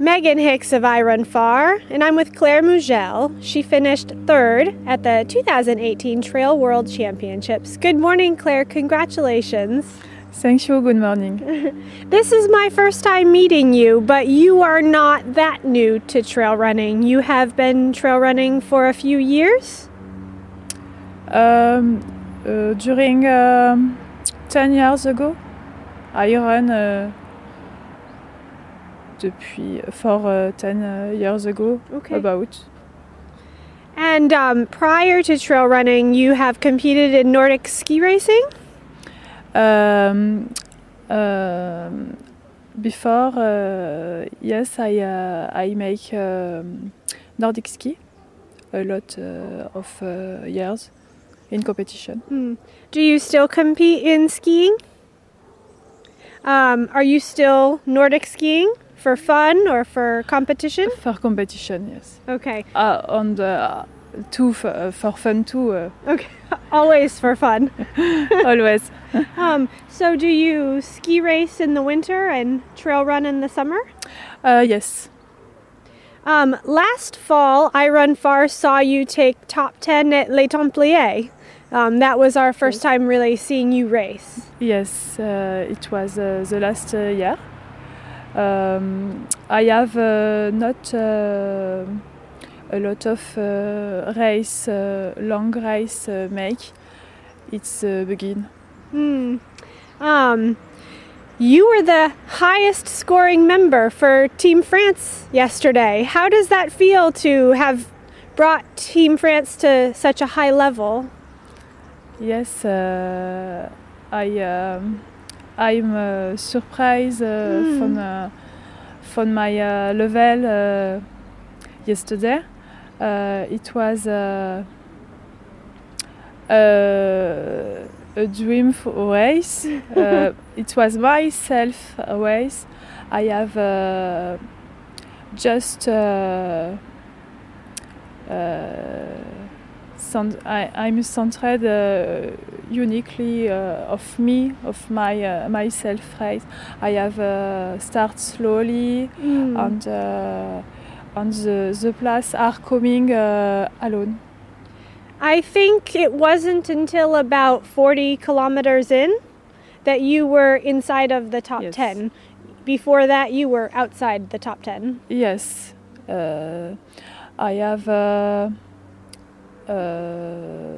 Meghan Hicks of iRunFar, and I'm with Claire Mougel. She finished third at the 2018 Trail World Championships. Good morning, Claire. Congratulations. Thank you. Good morning. this is my first time meeting you, but you are not that new to trail running. You have been trail running for a few years? Um, uh, during um, 10 years ago, I run. Uh, depuis for uh, 10 uh, years ago Okay. about And um, prior to trail running, you have competed in Nordic ski racing? um, um, before uh, yes I uh, I make um, Nordic ski a lot uh, of uh, years in competition Hmm. Do you still compete in skiing? Um, are you still Nordic skiing for fun or for competition? for competition yes Okay, uh, on the too for, uh, for fun too uh, okay, always for fun. always Um, so, do you ski race in the winter and trail run in the summer? uh, yes Um, last fall, iRunFar saw you take top 10 at Les Templiers. Um, that was our first time really seeing you race. Yes, uh, it was uh, the last uh, year. Um, I have uh, not uh, a lot of uh, race, uh, long race uh, make. It's uh, begin. Hmm. Um, you were the highest scoring member for Team France yesterday. How does that feel to have brought Team France to such a high level? Yes, uh, I um, I'm uh, surprised Mm. from uh, from my uh, level uh, yesterday. It was a dream for race. it was myself a race. I have just. Uh, I, I'm centered uh, uniquely uh, of me, of my uh, myself race. I have uh, start slowly Hmm. and uh, and the, the place are coming uh, alone. I think it wasn't until about 40 kilometers in that you were inside of the top Yes. 10. Before that, you were outside the top 10. Yes, uh, I have. Uh,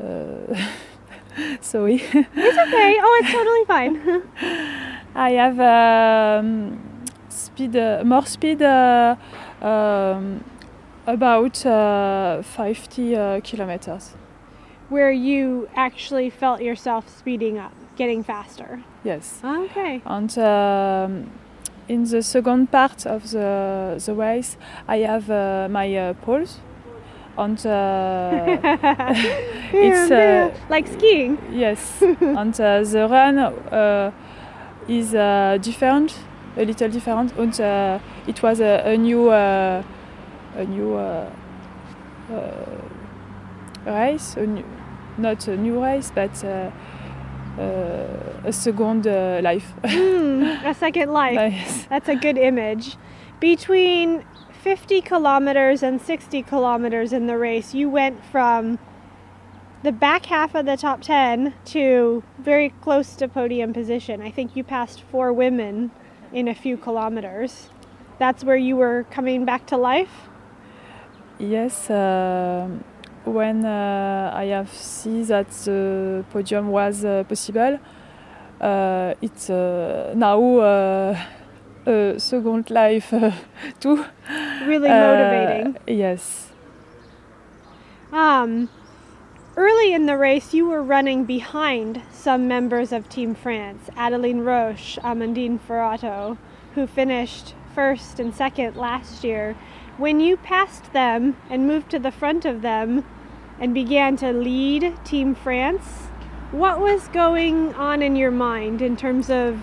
uh, sorry. It's okay. Oh, it's totally fine. I have um, speed, uh, more speed, uh, um, about uh, 50 uh, kilometers. Where you actually felt yourself speeding up, getting faster. Yes, Okay. and um, in the second part of the the race, I have uh, my uh, poles, and uh, it's uh, like skiing. Yes, and uh, the run uh, is uh, different, a little different, and uh, it was a, new, uh, a new uh, uh, race, a new, not a new race, but uh, uh, a second uh, life. Hmm, a second life. yes. That's a good image. Between 50 kilometers and 60 kilometers in the race, you went from the back half of the top 10 to very close to podium position. I think you passed four women in a few kilometers. That's where you were coming back to life? Yes, uh, when uh, I have seen that the podium was uh, possible, uh, it's uh, now uh, second life uh, too. Really Uh, motivating. yes, Um, early in the race, you were running behind some members of Team France Adeline Roche, Amandine Ferrato, who finished first and second last year. When you passed them and moved to the front of them and began to lead Team France, what was going on in your mind in terms of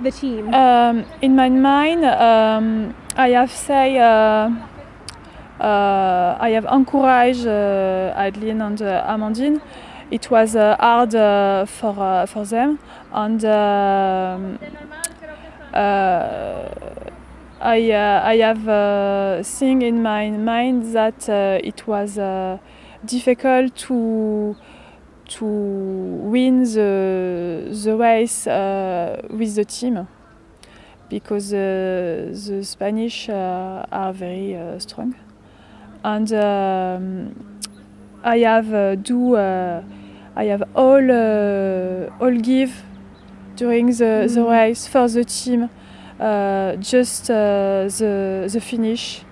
the team? um, in my mind, um, I have say. Uh, uh, I have encouraged uh, Adeline and uh, Amandine. It was uh, hard uh, for uh, for them, and um, uh, I uh, I have a thing in my mind that uh, it was uh, difficult to to win the the race uh, with the team because uh, the Spanish uh, are very strong and um, I have do uh, I have all all give during the, the Mm. race for the team uh, just uh, the the finish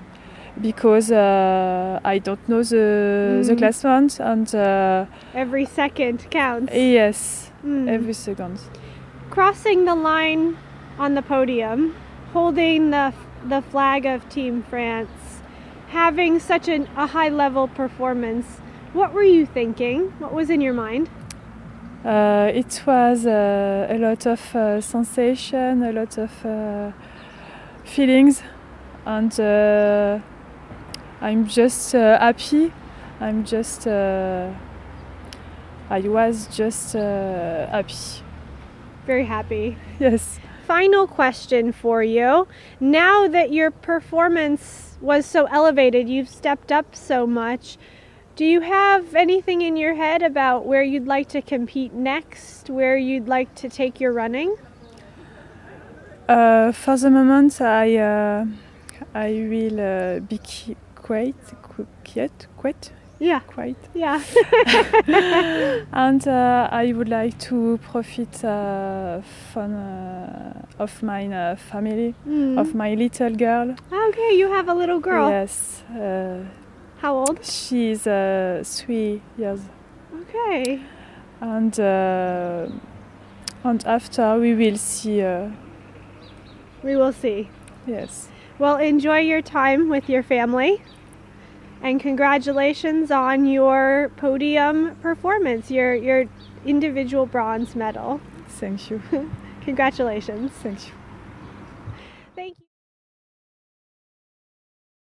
because uh, I don't know the the Mm. classement and uh, Every second counts. yes Mm. every second Crossing the line on the podium, holding the the flag of Team France, having such an, a high level performance. What were you thinking? What was in your mind? Uh, it was uh, a lot of uh, sensation, a lot of uh, feelings, and uh, I'm just uh, happy. I'm just, uh, I was just uh, happy. Very happy. Yes. Final question for you. Now that your performance was so elevated, you've stepped up so much. Do you have anything in your head about where you'd like to compete next, where you'd like to take your running? Uh, for the moment, I uh, I will uh, be qui- quiet, qu- quiet, quiet, Yeah, quiet. yeah. and uh, I would like to profit uh, from uh, of my uh, family, Mm. of my little girl. Okay, you have a little girl. Yes, uh, How old? she is uh, three years, Okay. and uh, and after we will see. Uh, We will see. yes, Well, enjoy your time with your family. And congratulations on your podium performance, your your individual bronze medal. thank you, Congratulations. thank you.